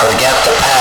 Forget the past.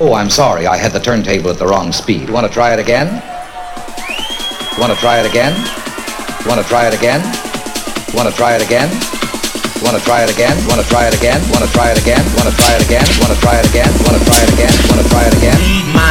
Oh, sorry, I had the turntable at the wrong speed. Want to try it again? Want to try it again? Want to try it again? Want to try it again? Wanna try it again? Wanna try it again? Wanna try it again? Wanna try it again? Wanna try it again? Wanna try it again? Wanna try it again? Eat my.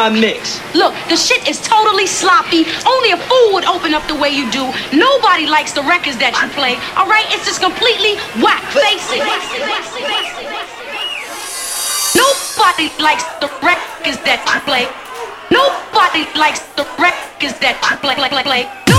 my mix. Look, the shit is totally sloppy. Only a fool would open up the way you do. Nobody likes the records that you play, all right? It's just completely whack. Face it. Nobody likes the records that you play. Nobody likes the records that you play. play, play, play.